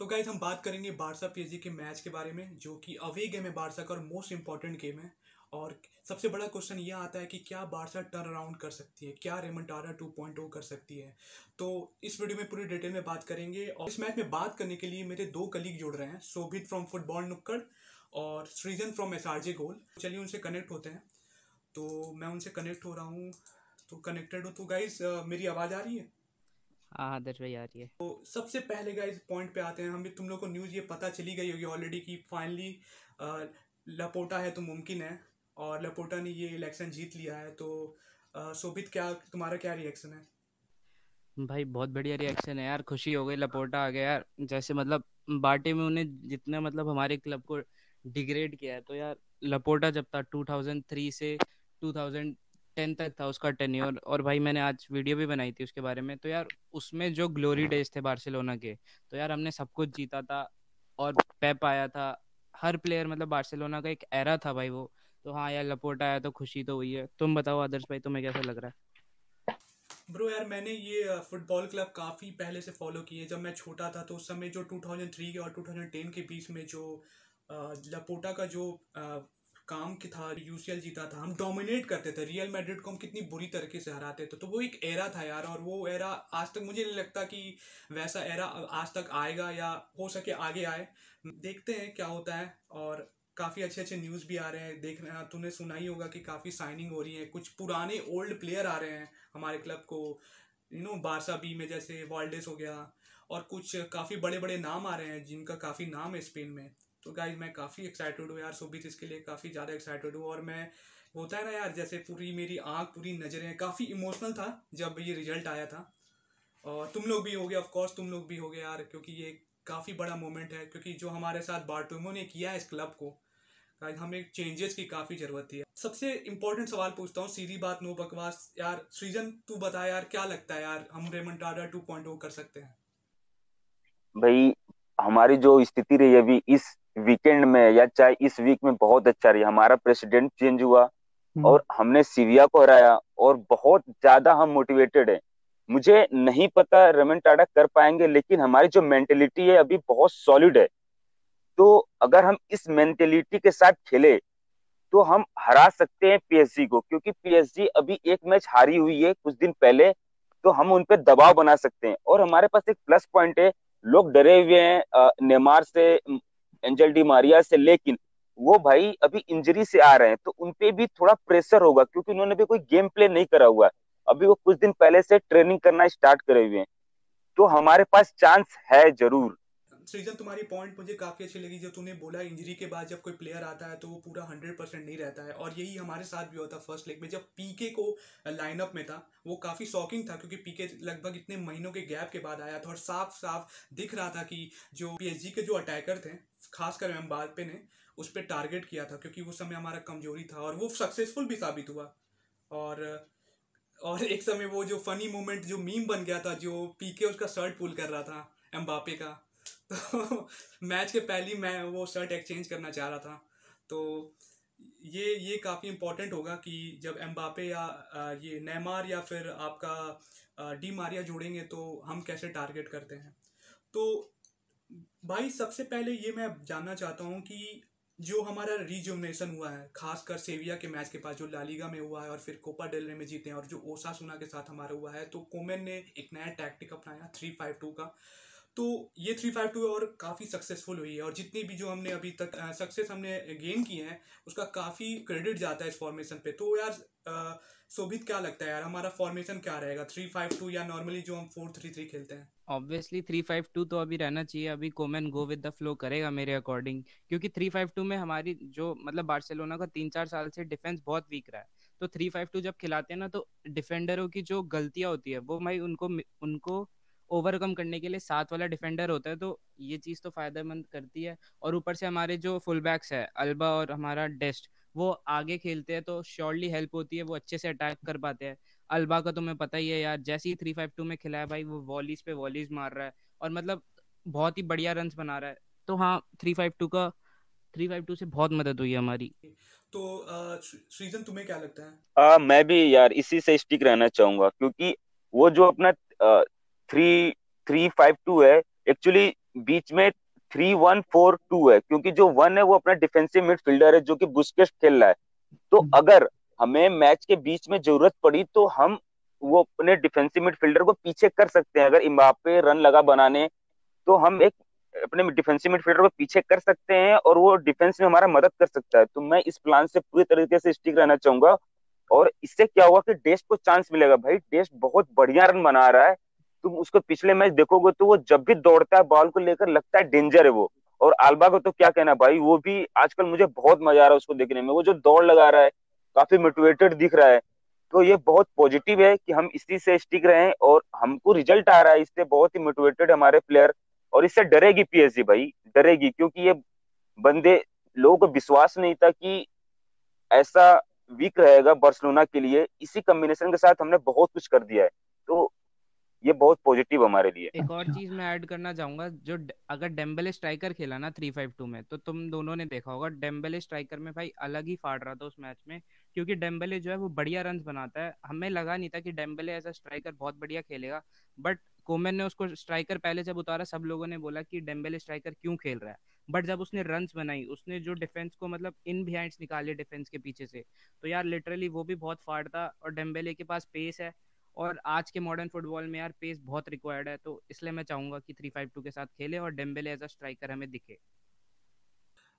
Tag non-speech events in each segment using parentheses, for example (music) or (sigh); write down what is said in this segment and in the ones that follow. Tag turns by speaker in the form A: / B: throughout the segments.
A: तो गाइज़ हम बात करेंगे बारसा पीएसजी के मैच के बारे में, जो कि अवे गेम है बारसा का और मोस्ट इंपॉर्टेंट गेम है। और सबसे बड़ा क्वेश्चन यह आता है कि क्या बारसा टर्न अराउंड कर सकती है? क्या रेमंटारा 2.0 कर सकती है? तो इस वीडियो में पूरी डिटेल में बात करेंगे और इस मैच में बात करने के लिए मेरे दो कलीग जुड़ रहे हैं शोभित फ्रॉम फुटबॉल नुक्कड़ और Srijan from S R J goal चलिए उनसे कनेक्ट होते हैं। तो मैं उनसे कनेक्ट हो रहा हूँ। तो कनेक्टेड हो तो गाइज़ मेरी आवाज़ आ रही है?
B: हाँ भाई आ रही है।
A: तो सबसे पहले गाइज़ पॉइंट पे आते हैं हम तुम लोग को न्यूज़ ये पता चली गई होगी ऑलरेडी कि फाइनली लपोटा है तो मुमकिन है और लपोटा ने ये इलेक्शन जीत लिया है तो शोभित क्या तुम्हारा क्या रिएक्शन है?
B: भाई बहुत बढ़िया रिएक्शन है यार खुशी हो गई लपोटा आ गया यार। जैसे मतलब बाटे में उन्हें जितना मतलब हमारे क्लब को डिग्रेड किया है तो यार लपोटा जब था 2003 से 2010 तक था उसका टेन्योर और भाई मैंने आज वीडियो भी बनाई थी उसके बारे में। तो यार उसमें जो ग्लोरी डेज़ थे बार्सिलोना के तो यार हमने सब कुछ जीता था और पेप आया था। हर प्लेयर मतलब बार्सिलोना का एक एरा था भाई वो। तो हाँ यार लपोटा आया तो खुशी तो हुई है। तुम बताओ आदर्श भाई तुम्हें कैसा लग रहा है?
A: ब्रो यार मैंने ये फुटबॉल क्लब काफ़ी पहले से फॉलो किए जब मैं छोटा था तो उस समय जो 2003 के और 2010 के बीच में जो लपोटा का जो काम की था यूसीएल जीता था, हम डोमिनेट करते थे। रियल मैड्रिड को हम कितनी बुरी तरीके से हराते थे। तो वो एक एरा था यार, और वो एरा आज तक मुझे नहीं लगता कि वैसा एरा आज तक आएगा या हो सके आगे आए। देखते हैं क्या होता है, और काफ़ी अच्छे अच्छे न्यूज़ भी आ रहे हैं। देख रहे हैं, तूने सुना ही होगा कि काफ़ी साइनिंग हो रही है। कुछ पुराने ओल्ड प्लेयर आ रहे हैं हमारे क्लब को। यू नो बारसा बी में जैसे वाल्डेस हो गया, और कुछ काफ़ी बड़े बड़े नाम आ रहे हैं जिनका काफ़ी नाम है स्पेन में। तो गाइज़ मैं काफ़ी एक्साइटेड हूँ यार सुबीत इसके लिए काफ़ी ज़्यादा एक्साइटेड हूँ। और मैं, होता है ना यार, जैसे पूरी मेरी आँख, पूरी नज़रें काफ़ी इमोशनल था जब ये रिज़ल्ट आया था। और तुम लोग भी हो गए ऑफकोर्स तुम लोग भी हो गए यार, क्योंकि ये काफ़ी बड़ा मोमेंट है, क्योंकि जो हमारे साथ बार्टोमो ने किया है इस क्लब को। गाइज़ हमें चेंजेस की काफ़ी ज़रूरत थी। सबसे इम्पोर्टेंट सवाल पूछता हूँ, सीधी बात, नो बकवास। यार, सृजन, तू बता यार, क्या लगता है यार, हम रेमंटाडा टू पॉइंट कर सकते हैं?
C: भाई, हमारी जो स्थिति रही अभी, इस वीकेंड में या चाहे इस वीक में बहुत अच्छा रही। हमारा प्रेसिडेंट चेंज हुआ हम्म। और हमने सीविया को हराया और बहुत ज़्यादा हम मोटिवेटेड है। मुझे नहीं पता रमन टाडा कर पाएँगे लेकिन हमारी जो मेंटेलिटी है अभी बहुत सॉलिड है। तो अगर हम इस मेंटेलिटी के साथ खेले तो हम हरा सकते हैं पीएसजी को क्योंकि पीएसजी अभी एक मैच हारी हुई है कुछ दिन पहले तो हम उन पर दबाव बना सकते हैं। और हमारे पास एक प्लस पॉइंट है लोग डरे हुए हैं नेमार से एंजल डी मारिया से, लेकिन वो भाई अभी इंजरी से आ रहे हैं तो उनपे भी थोड़ा प्रेशर होगा, क्योंकि उन्होंने भी कोई गेम प्ले नहीं करा हुआ है। अभी वो कुछ दिन पहले से ट्रेनिंग करना स्टार्ट करे हुए हैं। तो हमारे पास चांस है ज़रूर।
A: सृजन, तुम्हारी पॉइंट मुझे काफ़ी अच्छी लगी जो तूने बोला इंजरी के बाद जब कोई प्लेयर आता है तो वो पूरा हंड्रेड परसेंट नहीं रहता है। और यही हमारे साथ भी होता फ़र्स्ट लेग में। जब पीके को लाइनअप में था, वो काफ़ी शॉकिंग था, क्योंकि पीके लगभग इतने महीनों के गैप के बाद आया था, और साफ़ साफ़ दिख रहा था कि जो पीएसजी के जो अटैकर थे खासकर एम्बापे ने उस पर टारगेट किया था, क्योंकि उस समय हमारा कमज़ोरी था और वो सक्सेसफुल भी साबित हुआ। और और एक समय वो जो फनी मोमेंट जो मीम बन गया था, जो पीके उसका शर्ट पुल कर रहा था एम्बापे का (laughs) तो मैच के पहले मैं वो शर्ट एक्सचेंज करना चाह रहा था। तो ये ये काफ़ी इम्पोर्टेंट होगा कि जब एम्बापे या ये नेमार या फिर आपका डी मारिया जोड़ेंगे तो हम कैसे टारगेट करते हैं। तो भाई, सबसे पहले ये मैं जानना चाहता हूँ कि जो हमारा रिजुमिनेशन हुआ है, खासकर सेविया के मैच के पास, जो लालीगा में हुआ है और फिर कोपा डेलरे में जीते हैं और जो ओसा सुना के साथ हमारा हुआ है तो कोमेन ने एक नया टैक्टिक अपनाया थ्री फाइव टू का। तो ये थ्री फाइव टू और काफ़ी सक्सेसफुल हुई है और जितनी भी जो हमने अभी तक सक्सेस हमने गेन किए हैं, उसका काफ़ी क्रेडिट जाता है इस फॉर्मेशन पे। तो यार शोभित क्या लगता है यार? हमारा फॉर्मेशन क्या रहेगा? थ्री फाइव टू या नॉर्मली जो हम फोर थ्री थ्री खेलते हैं?
B: ऑब्वियसली थ्री फाइव टू तो अभी रहना चाहिए। अभी Koeman go with the flow करेगा मेरे अकॉर्डिंग क्योंकि थ्री फाइव टू में हमारी जो मतलब बार्सिलोना का तीन चार साल से डिफेंस बहुत वीक रहा है। तो थ्री फाइव टू जब खिलाते हैं ना तो डिफेंडरों की जो गलतियाँ होती है, वो भाई उनको उनको ओवरकम करने के लिए सात वाला डिफेंडर होता है तो ये चीज़ तो फ़ायदेमंद करती है। और ऊपर से हमारे जो फुल बैक्स है अल्बा और हमारा डेस्ट वो आगे खेलते हैं तो श्योरली हेल्प होती है वो अच्छे से अटैक कर पाते हैं। अल्बा का तुम्हें पता ही है यार जैसे ही थ्री फाइव टू में खिलाया भाई वो वॉलीज पे वॉलीज मार रहा है और मतलब बहुत ही बढ़िया रन बना रहा है। तो हाँ थ्री फाइव टू का थ्री फाइव टू से बहुत मदद हुई है हमारी।
A: तो सीज़न तुम्हें क्या लगता है?
C: आ, मैं भी यार इसी से स्टिक रहना चाहूँगा क्योंकि वो जो अपना थ्री थ्री फाइव टू है एक्चुअली बीच में थ्री वन फोर टू है क्योंकि जो वन है वो अपना डिफेंसिव मिडफील्डर है जो कि बुस्केट खेल रहा है। तो हम्म। अगर हमें मैच के बीच में ज़रूरत पड़ी तो हम वो अपने डिफेंसिव मिडफील्डर को पीछे कर सकते हैं। अगर इम्बापे रन लगा बनाने तो हम एक अपने डिफेंसिव मिडफील्डर को पीछे कर सकते हैं और वो डिफेंस में हमारा मदद कर सकता है। तो मैं इस प्लान से पूरी तरीके से स्टिक रहना चाहूँगा। और इससे क्या हुआ कि डेस्ट को चांस मिलेगा। भाई डेस्ट बहुत बढ़िया रन बना रहा है। तुम उसको पिछले मैच देखोगे तो वो जब भी दौड़ता है, बॉल को लेकर लगता है डेंजर है वो। और आलबा को तो क्या कहना भाई, वो भी आजकल मुझे बहुत मज़ा आ रहा है उसको देखने में। वो जो दौड़ लगा रहा है, काफ़ी मोटिवेटेड दिख रहा है। तो ये बहुत पॉजिटिव है कि हम इसी से स्टिक रहे हैं और हमको रिज़ल्ट आ रहा है। इससे बहुत ही मोटिवेटेड हमारे प्लेयर और इससे डरेगी पीएसजी भाई, डरेगी। क्योंकि ये बंदे, लोगों को विश्वास नहीं था कि ऐसा वीक रहेगा बार्सिलोना के लिए। इसी कॉम्बिनेशन के साथ हमने बहुत कुछ कर दिया है। तो ये बहुत पॉजिटिव हमारे लिए।
B: एक और चीज़ मैं ऐड करना चाहूँगा जो अगर डेम्बेले स्ट्राइकर खेला ना थ्री फाइव टू में तो तुम दोनों ने देखा होगा डेम्बेले स्ट्राइकर में भाई अलग ही फाड़ रहा था उस मैच में क्योंकि डेम्बेले जो है वो बढ़िया रन बनाता है। हमें लगा नहीं था कि डेम्बेले एज अ स्ट्राइकर बहुत बढ़िया खेलेगा बट कोमेन ने उसको स्ट्राइकर पहले जब उतारा सब लोगों ने बोला कि डेम्बेले स्ट्राइकर क्यों खेल रहा है। बट जब उसने रन बनाई उसने जो डिफेंस को मतलब इन बिहाइंड निकाले डिफेंस के पीछे से तो यार लिटरली वो भी बहुत फाड़ता और डेम्बेले के पास पेस है और आज के मॉडर्न फुटबॉल में यार पेस बहुत रिक्वायर्ड है तो इसलिए मैं चाहूँगा कि थ्री फाइव टू के साथ खेले और डेम्बेले एज अ स्ट्राइकर हमें दिखे।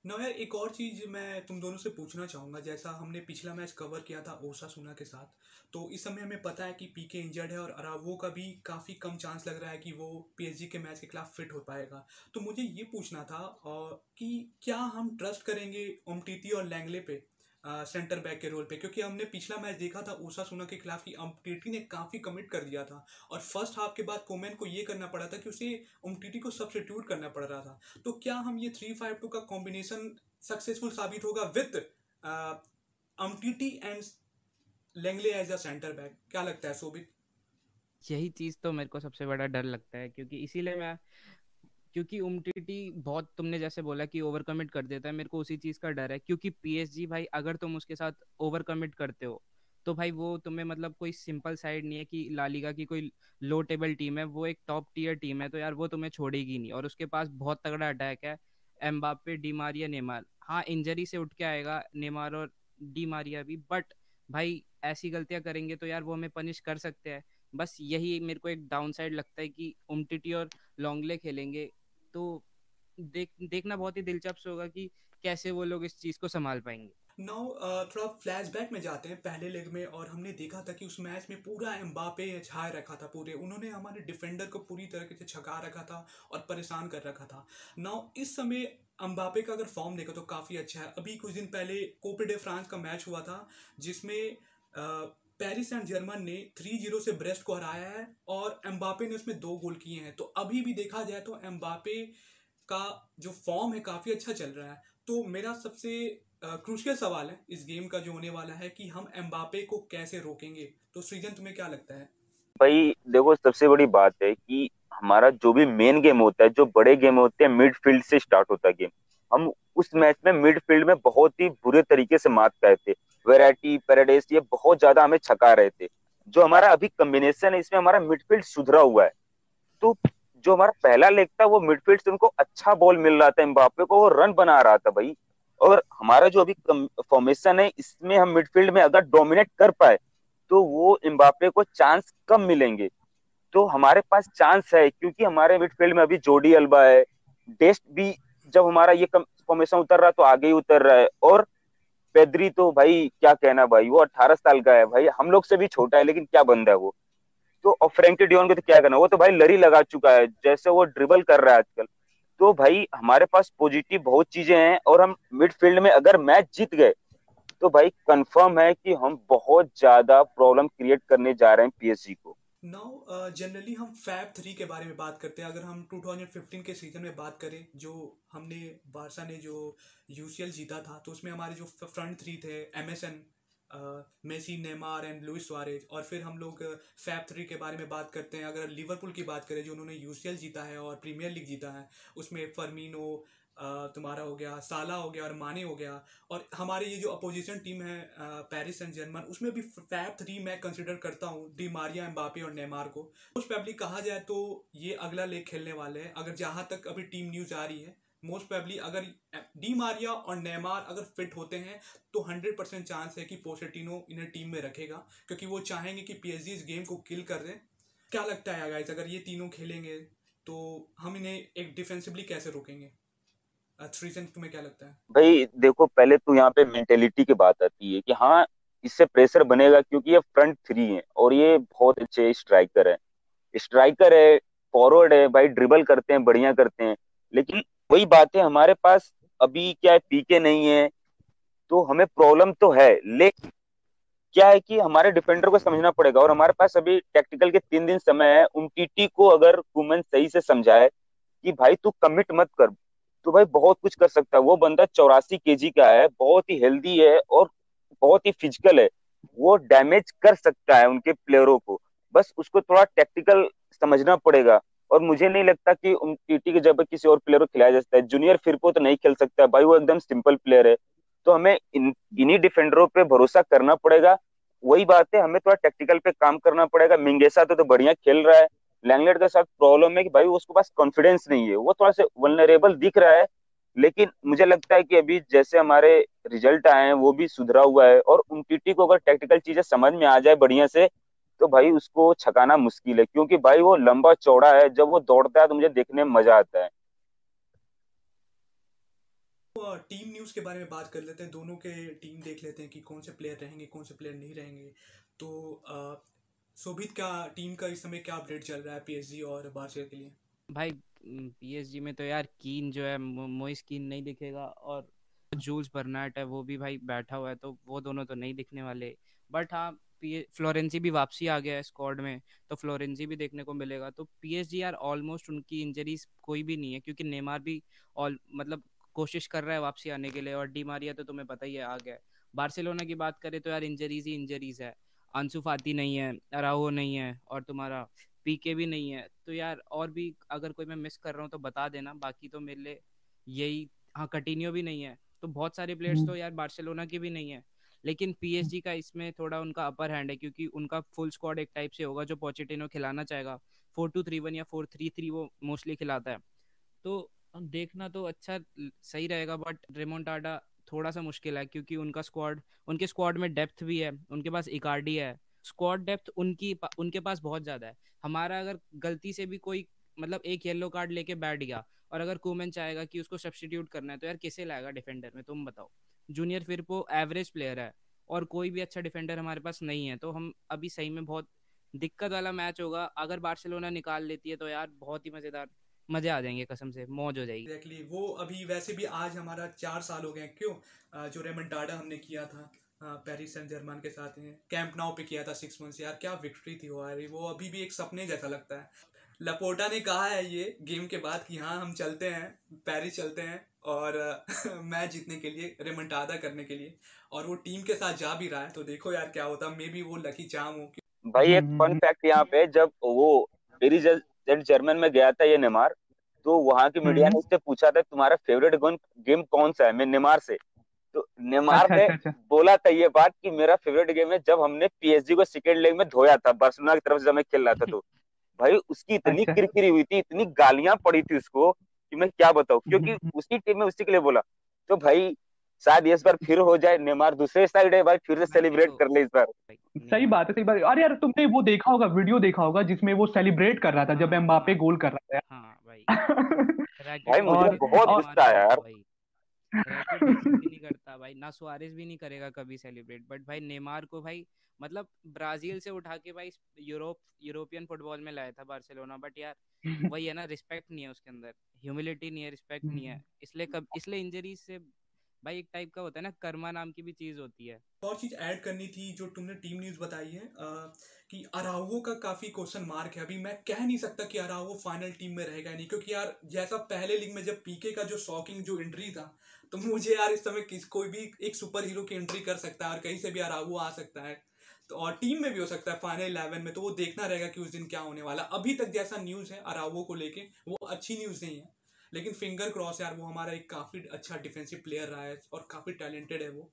A: नो यार एक और चीज़ मैं तुम दोनों से पूछना चाहूँगा, जैसा हमने पिछला मैच कवर किया था ओसा सुना के साथ तो इस समय हमें पता है कि पीके इंजर्ड है और अरावो का भी काफ़ी कम चांस लग रहा है कि वो पीएसजी के मैच के खिलाफ फिट हो पाएगा। तो मुझे ये पूछना था कि क्या हम ट्रस्ट करेंगे उमटीती और लैंगले पे? सेंटर बैक के रोल पे, क्योंकि हमने पिछला मैच देखा था, ऊषा सोना के खिलाफ की अमटीटी ने काफ़ी कमिट कर दिया था। और फ़र्स्ट हाफ़ के बाद कोमेन को ये करना पड़ा था कि उसे उमटीटी को सब्सिट्यूट करना पड़ रहा था। तो क्या हम ये थ्री फाइव टू का कॉम्बिनेशन सक्सेसफुल साबित होगा with Umtiti and Lenglet as a centre back क्या लगता है सोबित
B: यही चीज़ तो मेरे को सबसे बड़ा डर लगता है, क्योंकि इसीलिए मैं क्योंकि उमटीटी बहुत तुमने जैसे बोला कि ओवर कमिट कर देता है, मेरे को उसी चीज़ का डर है, क्योंकि पीएसजी भाई, अगर तुम उसके साथ ओवर कमिट करते हो तो भाई वो तुम्हें मतलब कोई सिंपल साइड नहीं है कि लालिगा की कोई लो टेबल टीम है, वो एक टॉप टीयर टीम है तो यार वो तुम्हें छोड़ेगी नहीं। और उसके पास बहुत तगड़ा अटैक है एम्बापे डी मारिया नेमार हाँ इंजरी से उठ के आएगा नेमार और डी मारिया भी बट भाई ऐसी गलतियाँ करेंगे तो यार वो हमें पनिश कर सकते हैं। बस यही मेरे को एक डाउन साइड लगता है कि उमटीटी और लॉन्गले खेलेंगे तो देख देखना बहुत ही दिलचस्प होगा कि कैसे वो लोग इस चीज़ को संभाल पाएँगे।
A: नाउ uh, थोड़ा फ्लैशबैक में जाते हैं पहले लेग में और हमने देखा था कि उस मैच में पूरा एम्बापे छाए रखा था पूरे। उन्होंने हमारे डिफेंडर को पूरी तरीके से छका रखा था और परेशान कर रखा था। नाउ इस समय अम्बापे का अगर फॉर्म देखा तो काफ़ी अच्छा है। अभी कुछ दिन पहले कोपे डे फ्रांस का मैच हुआ था जिसमें पेरिस एंड जर्मन ने थ्री ज़ीरो से ब्रेस्ट को हराया है और एम्बापे ने उसमें दो गोल किए हैं। तो अभी भी देखा जाए तो एम्बापे का जो फॉर्म है काफ़ी अच्छा चल रहा है। तो मेरा सबसे क्रूशियल सवाल है इस गेम का जो होने वाला है कि हम एम्बापे को कैसे रोकेंगे। तो सृजन, तुम्हें क्या लगता है?
C: भाई, देखो, सबसे बड़ी बात है कि हमारा जो भी मेन गेम होता है, जो बड़े गेम होते हैं मिडफील्ड से स्टार्ट होता है गेम हम उस मैच में मिडफील्ड में बहुत ही बुरे तरीके से मात गए थे। वेराइटी पैराडेस ये बहुत ज़्यादा हमें छका रहे थे। जो हमारा अभी कॉम्बिनेशन है, इसमें हमारा मिडफील्ड सुधरा हुआ है। तो जो हमारा पहला लेग था, वो मिडफील्ड से उनको अच्छा बॉल मिल रहा था एम्बापे को, वो रन बना रहा था भाई। और हमारा जो अभी फॉर्मेशन है, इसमें हम मिडफील्ड में अगर डोमिनेट कर पाए तो वो एम्बापे को चांस कम मिलेंगे। तो हमारे पास चांस है, क्योंकि हमारे मिडफील्ड में अभी जोडी अल्बा है। डेस्ट भी जब हमारा ये फॉर्मेशन उतर रहा तो आगे ही उतर रहा है। और पेदरी तो भाई, क्या कहना भाई, वो अठारह साल का है भाई, हम लोग से भी छोटा है, लेकिन क्या बंदा है वो? तो और फ्रेंकी डियोन को तो क्या करना, वो तो भाई लड़ी लगा चुका है, जैसे वो ड्रिबल कर रहा है आजकल। तो भाई, हमारे पास पॉजिटिव बहुत चीज़ें हैं, और हम मिडफील्ड में अगर मैच जीत गए तो भाई कंफर्म है कि हम बहुत ज़्यादा प्रॉब्लम क्रिएट करने जा रहे हैं पीएससी को।
A: नाउ जनरली uh, हम फैब थ्री के बारे में बात करते हैं। अगर हम 2015 के सीज़न में बात करें जो हमने बारसा ने जो यूसीएल जीता था तो उसमें हमारे जो फ्रंट थ्री थे M S N Messi Neymar and Luis Suarez और फिर हम लोग फैप थ्री के बारे में बात करते हैं। अगर लिवरपूल की बात करें जो उन्होंने यूसीएल जीता है और प्रीमियर लीग जीता है उसमें फर्मीनो तुम्हारा हो गया, साला हो गया और माने हो गया। और हमारे ये जो अपोजिशन टीम है पेरिस एंड जर्मन उसमें भी फैप थ्री मैं कंसिडर करता हूँ डी मारिया एम्बापे और नेमार को। मोस्ट पेबली कहा जाए तो ये अगला लेग खेलने वाले हैं। अगर जहाँ तक अभी टीम न्यूज़ आ रही है मोस्ट पेबली अगर डी मारिया और नेमार अगर फिट होते हैं तो हंड्रेड परसेंट चांस है कि पोसेटिनो इन्हें टीम में रखेगा, क्योंकि वो चाहेंगे कि पी इस गेम को किल कर दें। क्या लगता है अगर ये तीनों खेलेंगे तो हम इन्हें एक डिफेंसिवली कैसे रोकेंगे? तुम्हें क्या लगता है?
C: भाई, देखो, पहले तो यहाँ पे मेंटेलिटी की बात आती है कि हाँ इससे प्रेशर बनेगा क्योंकि ये फ्रंट थ्री है और ये बहुत अच्छे स्ट्राइकर है। स्ट्राइकर है फॉरवर्ड है, भाई ड्रिबल करते हैं, बढ़िया करते हैं। लेकिन वही बात है, हमारे पास अभी क्या है पीके नहीं है तो हमें प्रॉब्लम तो है, लेकिन क्या है कि हमारे डिफेंडर को समझना पड़ेगा और हमारे पास अभी टेक्टिकल के तीन दिन समय है, उन टीटी को अगर कुमन सही से समझाए कि भाई, तू कमिट मत कर। तो भाई बहुत कुछ कर सकता है। वो बंदा चौरासी के का है बहुत ही हेल्दी है और बहुत ही फ़िज़िकल है। वो डैमेज कर सकता है उनके प्लेयरों को। बस उसको थोड़ा टेक्टिकल समझना पड़ेगा। और मुझे नहीं लगता कि उन टीटी के जब किसी और प्लेयर को खिलाया जा सकता है। जूनियर फिर को तो नहीं खेल सकता। है भाई वो एकदम सिंपल प्लेयर है। तो हमें इन इन्हीं डिफेंडरों पे भरोसा करना पड़ेगा। वही बात है हमें थोड़ा टेक्टिकल पे काम करना पड़ेगा। मिंगेसा तो, तो बढ़िया खेल रहा है। लैंगलेट के साथ प्रॉब्लम है कि भाई उसके पास कॉन्फिडेंस नहीं है। वो थोड़ा सा वनरेबल दिख रहा है, लेकिन मुझे लगता है कि अभी जैसे हमारे रिज़ल्ट आए हैं, वो भी सुधरा हुआ है और उन टीटी को अगर टेक्निकल चीज़ें समझ में आ जाए बढ़िया से तो भाई उसको छकाना मुश्किल है। क्योंकि भाई वो लंबा चौड़ा है, जब वो दौड़ता है तो मुझे देखने में मज़ा आता है।
A: टीम न्यूज़ के बारे में बात कर लेते हैं। दोनों के टीम देख लेते हैं कि कौन से प्लेयर रहेंगे, कौन से प्लेयर नहीं रहेंगे। तो शोभित का टीम का इस समय क्या अपडेट चल रहा है पीएसजी और बार्सिया के लिए?
B: भाई पीएसजी में तो यार कीन जो है मोइस कीन नहीं दिखेगा और जूल्स बर्नाट है, वो भी भाई बैठा हुआ है तो वो दोनों तो नहीं दिखने वाले। बट हाँ फ्लोरेंसी भी वापसी आ गया है स्क्वाड में तो फ्लोरेंसी भी देखने को मिलेगा। तो पीएसजी यार ऑलमोस्ट उनकी इंजरीज कोई भी नहीं है, क्योंकि नेमार भी ऑल मतलब कोशिश कर रहा है वापसी आने के लिए, और डी मारिया तो तुम्हें पता ही है, आ गया बार्सिलोना की बात करें तो यार इंजरीज ही इंजरीज है। अंशु फाती नहीं है अराहो नहीं है और तुम्हारा पीके भी नहीं है। तो यार और भी अगर कोई मैं मिस कर रहा हूँ तो बता देना बाकी तो मेरे लिए यही हाँ कटिनियो भी नहीं है। तो बहुत सारे प्लेयर्स हम्म। तो यार बार्सिलोना के भी नहीं है लेकिन पीएसजी का इसमें थोड़ा उनका अपर हैंड है क्योंकि उनका फुल स्क्वाड एक टाइप से होगा जो पोचेटिनो खिलाना चाहेगा। फोर टू थ्री वन या फोर थ्री थ्री वो मोस्टली खिलाता है। तो देखना तो अच्छा सही रहेगा बट रेमोन्टाडा थोड़ा सा मुश्किल है, क्योंकि उनका स्क्वाड उनके स्क्वाड में डेप्थ भी है, उनके पास इकार्डी है। स्क्वाड डेप्थ उनकी, उनके पास बहुत ज़्यादा है। हमारा अगर गलती से भी कोई मतलब एक येलो कार्ड लेके बैठ गया और अगर कोमेन चाहेगा कि उसको सब्सटीट्यूट करना है तो यार किसे लाएगा डिफेंडर में? तुम बताओ। जूनियर फिर वो एवरेज प्लेयर है और कोई भी अच्छा डिफेंडर हमारे पास नहीं है तो हम अभी सही में बहुत दिक्कत वाला मैच होगा। अगर बार्सिलोना निकाल लेती है तो यार बहुत ही मज़ेदार मज़े आ जाएँगे कसम से मौज हो जाएगी।
A: Exactly. वो अभी वैसे भी आज हमारा चार साल हो गए क्यों? जो रेमंटाडा हमने किया था पेरिस सेंट जर्मन के साथ कैंप नाउ पे किया था सिक्स मंथ यार क्या विक्ट्री थी वो यार वो अभी भी एक सपने जैसा लगता है। लपोटा ने कहा है ये गेम के बाद कि हाँ हम चलते हैं पेरिस चलते हैं और (laughs) मैच जीतने के लिए रेमंटादा करने के लिए। और वो टीम के साथ जा भी रहा है तो देखो यार क्या होता मे बी वो लकी चाम हो।
C: भाई एक फन फैक्ट यहाँ पे जब वो पेरिस जर्मन में गया था ये नेमार तो वहाँ की मीडिया ने हम्म। उससे पूछा था तुम्हारा फेवरेट गेम कौन सा है मैं नेमार से तो नेमार अच्छा, ने अच्छा, अच्छा. बोला था ये बात कि मेरा फेवरेट गेम है जब हमने पीएसजी को सेकेंड लेग में धोया था बार्सिलोना की तरफ़ से जब मैं खेल रहा था तो (laughs) भाई उसकी इतनी अच्छा। किरकिरी हुई थी इतनी गालियाँ पड़ी थी उसको कि मैं क्या बताऊँ क्योंकि हम्म। (laughs) उसी टीम में उसी के लिए बोला तो भाई शायद इस बार फिर हो जाए नेमार दूसरे साइड है भाई फिर से सेलिब्रेट तो कर ले इस बार।
D: सही बात है सही बात अरे यार तुमने वो देखा होगा वीडियो देखा होगा जिसमें वो सेलिब्रेट कर रहा था जब एम्बापे गोल कर रहा था हाँ भाई। (laughs)
C: भाई मुझे बहुत गुस्सा आया यार।
B: नहीं करता भाई ना सुआरेस भी नहीं करेगा कभी सेलिब्रेट बट भाई नेमार को भाई मतलब ब्राज़ील से उठा के भाई यूरोप यूरोपियन फुटबॉल में लाया था बार्सिलोना बट यार (laughs) वही है ना रिस्पेक्ट नहीं है उसके अंदर। ह्यूमिलिटी नहीं है रिस्पेक्ट नहीं है। (laughs) इसलिए कब इसलिए इंजरीज से भाई एक टाइप का होता है ना कर्मा नाम की भी चीज़ होती है।
A: और चीज़ ऐड करनी थी जो तुमने टीम न्यूज़ बताई है आ, कि अरावो का काफ़ी क्वेश्चन मार्क है। अभी मैं कह नहीं सकता कि अरावो फाइनल टीम में रहेगा नहीं क्योंकि यार जैसा पहले लीग में जब पीके का जो शॉकिंग जो एंट्री था तो मुझे यार इस समय किस कोई भी एक सुपर हीरो की एंट्री कर सकता है और कहीं से भी अरावो आ सकता है। तो और टीम में भी हो सकता है फाइनल इलेवन में तो वो देखना रहेगा कि उस दिन क्या होने वाला। अभी तक जैसा न्यूज़ है अरावो को लेके वो अच्छी न्यूज़ नहीं है। लेकिन फिंगर क्रॉस यार, वो हमारा एक काफ़ी अच्छा डिफेंसिव प्लेयर रहा है और काफ़ी टैलेंटेड है वो।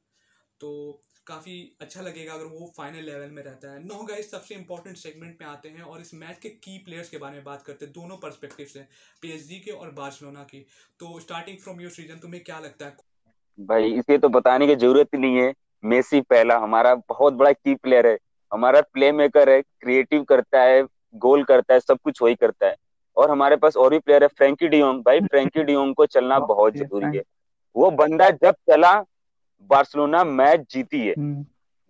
A: तो काफ़ी अच्छा लगेगा अगर वो फाइनल लेवल में रहता है। नौ गाइस सबसे इंपॉर्टेंट सेगमेंट में आते हैं और इस मैच के की प्लेयर्स के बारे में बात करते हैं। दोनों परस्पेक्टिव से पीएसजी के और बार्सिलोना की। तो स्टार्टिंग फ्रॉम योर सीज़न तुम्हें क्या लगता है?
C: भाई इसे तो बताने की ज़रूरत ही नहीं है। मेसी पहला, हमारा बहुत बड़ा की प्लेयर है। हमारा प्ले मेकर है क्रिएटिव करता है गोल करता है, सब कुछ वही करता है। और हमारे पास और भी प्लेयर है फ्रेंकी डियोंग भाई (laughs) फ्रेंकी डियोंग को चलना बहुत ज़रूरी है। वो बंदा जब चला बार्सिलोना मैच जीती है। हम्म।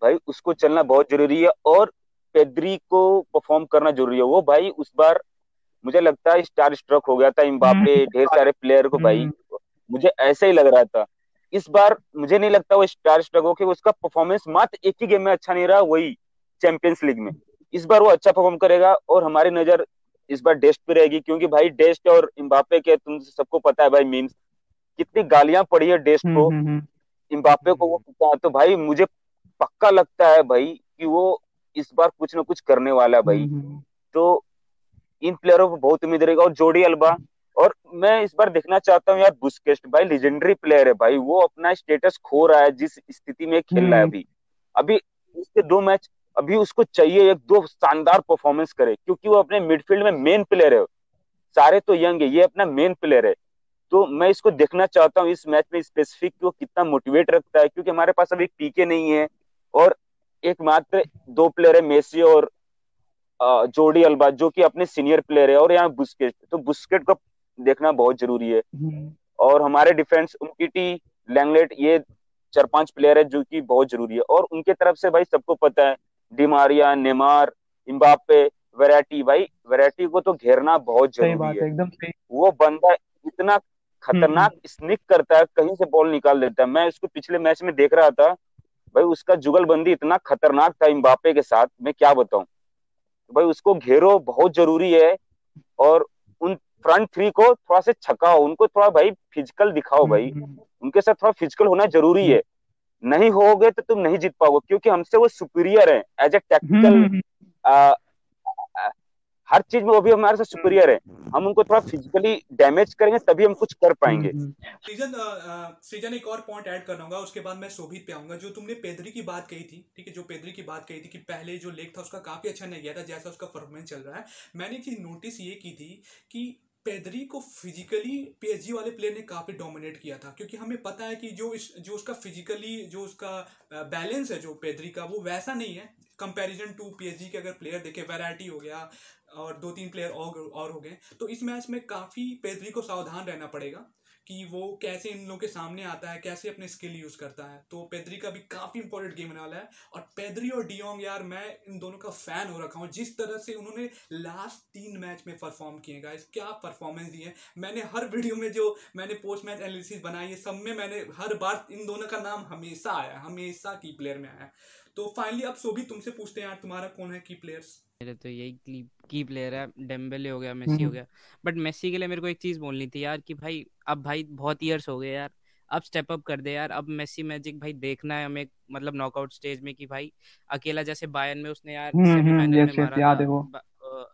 C: भाई उसको चलना बहुत ज़रूरी है और पेद्री को परफॉर्म करना ज़रूरी है। वो भाई उस बार मुझे लगता है स्टार स्ट्रक हो गया था इम्बापे हम्म। ढेर सारे प्लेयर को भाई। हम्म। मुझे ऐसे ही लग रहा था। इस बार मुझे नहीं लगता वो स्टार स्ट्रक हो कि उसका परफॉर्मेंस मात्र एक ही गेम में अच्छा नहीं रहा वही चैंपियंस लीग में। इस बार वो अच्छा परफॉर्म करेगा और हमारी नज़र इस बार डेस्ट पे रहेगी क्योंकि भाई डेस्ट और इम्बापे के तुम सबको पता है भाई मीम्स कितनी गालियाँ पड़ी है डेस्ट को। इम्बापे को वो पता है तो भाई मुझे पक्का लगता है भाई कि वो इस बार कुछ ना कुछ करने वाला है भाई। तो इन प्लेयरों को बहुत उम्मीद रहेगा और जोड़ी अल्बा और मैं इस बार देखना चाहता हूँ यार बुस्केस्ट भाई लेजेंडरी प्लेयर है भाई वो अपना स्टेटस खो रहा है जिस स्थिति में खेल रहा है हम्म। अभी। अभी इसके दो मैच अभी उसको चाहिए एक दो शानदार परफॉर्मेंस करे क्योंकि वो अपने मिडफील्ड में मेन प्लेयर है। सारे तो यंग है ये अपना मेन प्लेयर है। तो मैं इसको देखना चाहता हूँ इस मैच में स्पेसिफिक वो कितना मोटिवेट रखता है क्योंकि हमारे पास अभी पीके नहीं है और एक मात्र दो प्लेयर है मेसी और जोडी अल्बा जो कि अपने सीनियर प्लेयर है और यहाँ बुस्केट तो बुस्केट को देखना बहुत ज़रूरी है। हम्म। और हमारे डिफेंस उनकी लैंगलेट ये चार पाँच प्लेयर है जो कि बहुत ज़रूरी है। और उनके तरफ़ से भाई सबको पता है Di Maria Neymar Mbappe Verratti भाई वैरायटी को तो घेरना बहुत ज़रूरी है एकदम सही। वो बंदा इतना खतरनाक स्निक हम्म। करता है कहीं से बॉल निकाल देता है। मैं उसको पिछले मैच में देख रहा था भाई उसका जुगलबंदी इतना खतरनाक था इम्बापे के साथ मैं क्या बताऊँ? भाई उसको घेरो बहुत ज़रूरी है और उन फ्रंट थ्री को थोड़ा सा छकाओ उनको थोड़ा भाई फ़िज़िकल दिखाओ भाई। हम्म, हम्म। उनके साथ थोड़ा फ़िज़िकल होना ज़रूरी है। नहीं होगे तो तुम नहीं जीत पाओगे क्योंकि हमसे वो सुपीरियर है एज ए टेक्निकल हर चीज़ में वो भी हमारे से सुपीरियर है। हम उनको थोड़ा फिजिकली डैमेज करेंगे तभी हम कुछ कर पाएँगे।
A: सीज़न सीज़न एक और पॉइंट ऐड करना उसके बाद मैं शोभित पे आऊँगा जो तुमने पेदरी की बात कही थी ठीक है जो पेदरी की बात कही थी कि पहले जो लेग था उसका काफ़ी अच्छा नहीं गया था जैसा उसका परफॉर्मेंस चल रहा है। मैंने चीज़ नोटिस ये की थी कि पेदरी को फिजिकली पीएसजी वाले प्लेयर ने काफ़ी डोमिनेट किया था, क्योंकि हमें पता है कि जो इस, जो उसका फिजिकली जो उसका बैलेंस है जो पेदरी का, वो वैसा नहीं है। कंपैरिजन टू पीएसजी के अगर प्लेयर देखे वैरायटी हो गया और दो तीन प्लेयर और और हो गए तो इस मैच में काफ़ी पेदरी को सावधान रहना पड़ेगा। कि वो कैसे इन लोगों के सामने आता है, कैसे अपने स्किल यूज़ करता है। तो पेदरी का भी काफ़ी इंपॉर्टेंट गेम होने वाला है। और पेदरी और डियोंग यार, मैं इन दोनों का फ़ैन हो रखा हूँ। जिस तरह से उन्होंने लास्ट तीन मैच में परफॉर्म किए गाइस क्या परफॉर्मेंस दिए मैंने हर वीडियो में जो मैंने पोस्ट मैच एनालिसिस बनाई है, सब में मैंने हर बार इन दोनों का नाम हमेशा आया हमेशा की प्लेयर में आया तो फाइनली अब सो भी तुमसे पूछते हैं यार, तुम्हारा कौन है की प्लेयर्स
B: मेरे तो यही की प्लेयर है। डेम्बेले हो गया मेसी हो हम्म। गया। बट मेसी के लिए मेरे को एक चीज़ बोलनी थी यार कि भाई अब भाई बहुत ईयर्स हो गए यार। अब स्टेप अप कर दे यार। अब मेसी मैजिक भाई देखना है हमें मतलब नॉकआउट स्टेज में कि भाई अकेला जैसे बायन में उसने यार सेमीफाइनल हम्म, हम्म, में मारा याद है वो।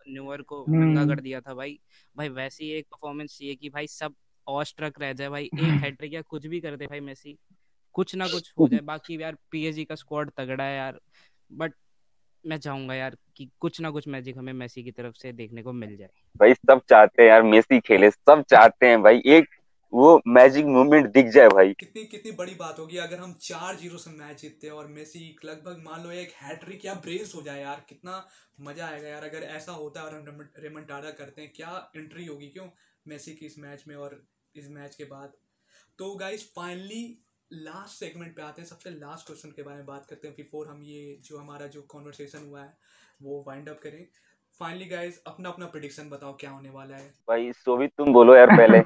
B: न्यूअर को नंगा कर दिया था भाई। भाई वैसी एक परफॉर्मेंस चाहिए कि भाई सब ऑस्ट्रक रह जाए भाई। एक हैट्रिक या कुछ भी कर दे भाई मेसी। कुछ ना कुछ हो जाए। बाकी यार पीएसजी का स्क्वाड तगड़ा है यार। बट मैं चाहूँगा यार कि कुछ ना कुछ मैजिक हमें मेसी की तरफ़ से देखने को मिल जाए।
C: भाई सब चाहते हैं यार मेसी खेले सब चाहते हैं भाई एक वो मैजिक मूवमेंट दिख जाए भाई।
A: कितनी कितनी बड़ी बात होगी अगर हम चार ज़ीरो से मैच जीतते और मेसी लगभग मान लो एक हैट्रिक या ब्रेस हो जाए यार कितना मज़ा आएगा यार अगर ऐसा होता है और हम रेमंटाडा करते हैं क्या एंट्री होगी क्यों मेसी की इस मैच में और इस मैच के बाद? तो गाइज़ फाइनली लास्ट सेगमेंट पे आते हैं सबसे लास्ट क्वेश्चन के बारे में बात करते हैं बिफोर हम ये जो हमारा जो कॉन्वर्सेशन हुआ है वो वाइंड अप करें। फाइनली गाइस अपना अपना प्रिडिक्शन बताओ क्या होने वाला है।
C: भाई सोवित तुम बोलो यार पहले।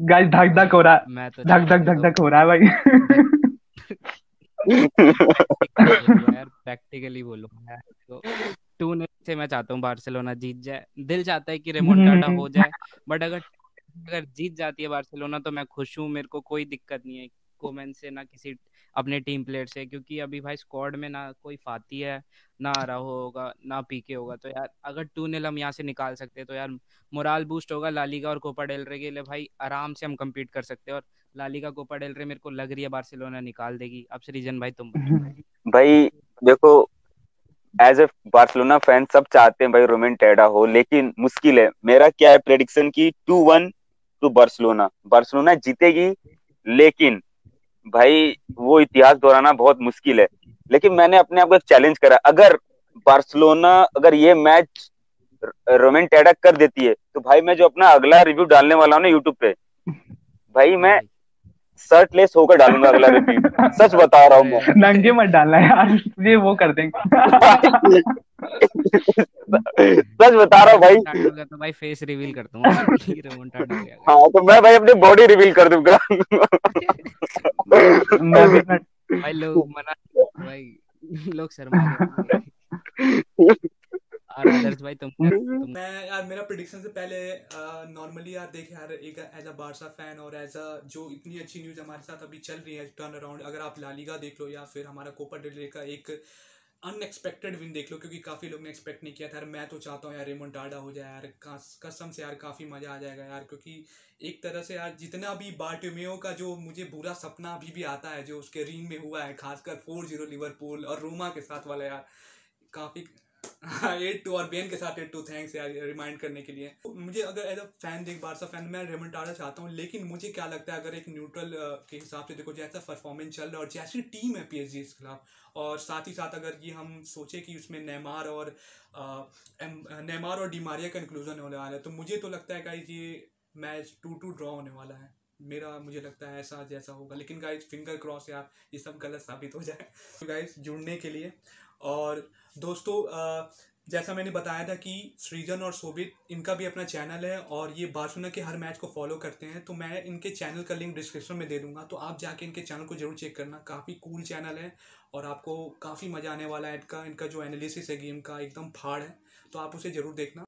D: गाइस धक धक हो रहा है।
B: मैं तो
D: धक धक धक धक हो। रहा है भाई।
B: यार प्रैक्टिकली बोलूँगा तो टू ने से मैं चाहता हूँ बार्सिलोना जीत जाए। दिल चाहता है कि रेमोंटाडा हो जाए (laughs) बट अगर अगर जीत जाती है बार्सिलोना तो मैं खुश हूँ। मेरे को कोई दिक्कत नहीं है कोमेन से, ना किसी अपने टीम प्लेयर से, क्योंकि अभी भाई स्क्वाड में ना कोई फाती है, ना अराहो होगा, ना पीके होगा। तो यार, अगर टू नील हम यहाँ से निकाल सकते हैं तो यार मोराल बूस्ट होगा लालीगा और कोपा डेल रे के लिए भाई आराम से हम कम्पीट कर सकते हैं। और लालीगा कोपा डेल रे मेरे को लग रही है बार्सिलोना निकाल देगी। अब सृजन भाई, तुम (laughs)
C: भाई, देखो एज ए बार्सिलोना फ़ैन सब चाहते हैं भाई रोमेन टेडा हो, लेकिन मुश्किल है। मेरा क्या है प्रेडिक्शन की two one to Barcelona. Barcelona जीतेगी लेकिन भाई वो इतिहास दोहराना बहुत मुश्किल है। लेकिन मैंने अपने आप को एक चैलेंज करा। अगर बार्सिलोना अगर ये मैच रोमेन टेडा कर देती है तो भाई मैं जो अपना अगला रिव्यू डालने वाला हूँ ना यूट्यूब पे भाई मैं शर्ट लेस होकर डालूँगा अगला रिव्यू सच बता रहा हूँ
D: नंगे मत डालना यार। ये वो कर देंगे। (laughs)
C: सच बता रहा हूँ भाई।
B: तो भाई फेस रिवील कर दूँगा। रेमोंटाडा हो
C: हाँ तो मैं भाई अपनी बॉडी रिवील कर दूँगा।
D: मैं भी
B: भाई लोग मना भाई। लोग शर्मा और आदर्श भाई तुम तुम
A: मैं यार मेरा प्रिडिक्शन से पहले नॉर्मली यार देख यार एक एज अ बारसा फ़ैन और एज अ जो इतनी अच्छी न्यूज़ हमारे साथ अभी चल रही है टर्न अराउंड अगर आप लालीगा देख लो या फिर हमारा कोपा डेल का एक अनएक्सपेक्टेड विन देख लो, क्योंकि काफ़ी लोग ने एक्सपेक्ट नहीं किया था। यार मैं तो चाहता हूँ यार रेमोंटाडा हो जाए यार कसम से यार काफ़ी मज़ा आ जाएगा यार, क्योंकि एक तरह से यार जितना भी बार्टिमियो का जो मुझे बुरा सपना अभी भी आता है, जो उसके रिंग में हुआ है, खासकर फोर ज़ीरो लिवरपूल और रोमा के साथ वाला यार, काफ़ी एट टू और बेन के साथ एट टू थैंक्स यार रिमाइंड करने के लिए। मुझे अगर एज अ फ़ैन देख बारसा फ़ैन मैं रेमंटाडा चाहता हूँ, लेकिन मुझे क्या लगता है, अगर एक न्यूट्रल के हिसाब से देखो, जैसा परफॉर्मेंस चल रहा है, और जैसी टीम है पी के खिलाफ, और साथ ही साथ अगर ये हम सोचे कि उसमें नेमार और नेमार और डिमारिया का इंक्लूजन होने वाला है तो मुझे तो लगता है गाइज़ ये मैच टू टू ड्रॉ होने वाला है। मेरा, मुझे लगता है ऐसा जैसा होगा। लेकिन गाइज़ फिंगर क्रॉस यार, ये सब गलत साबित हो जाए। तो गाइज़ जुड़ने के लिए और दोस्तों जैसा मैंने बताया था कि सृजन और शोभित, इनका भी अपना चैनल है और ये बासुना के हर मैच को फॉलो करते हैं तो मैं इनके चैनल का लिंक डिस्क्रिप्शन में दे दूँगा तो आप जाके इनके चैनल को ज़रूर चेक करना, काफ़ी कूल चैनल है और आपको काफ़ी मज़ा आने वाला है इनका इनका जो एनालिसिस है गेम का, एकदम फाड़ है तो आप उसे ज़रूर देखना।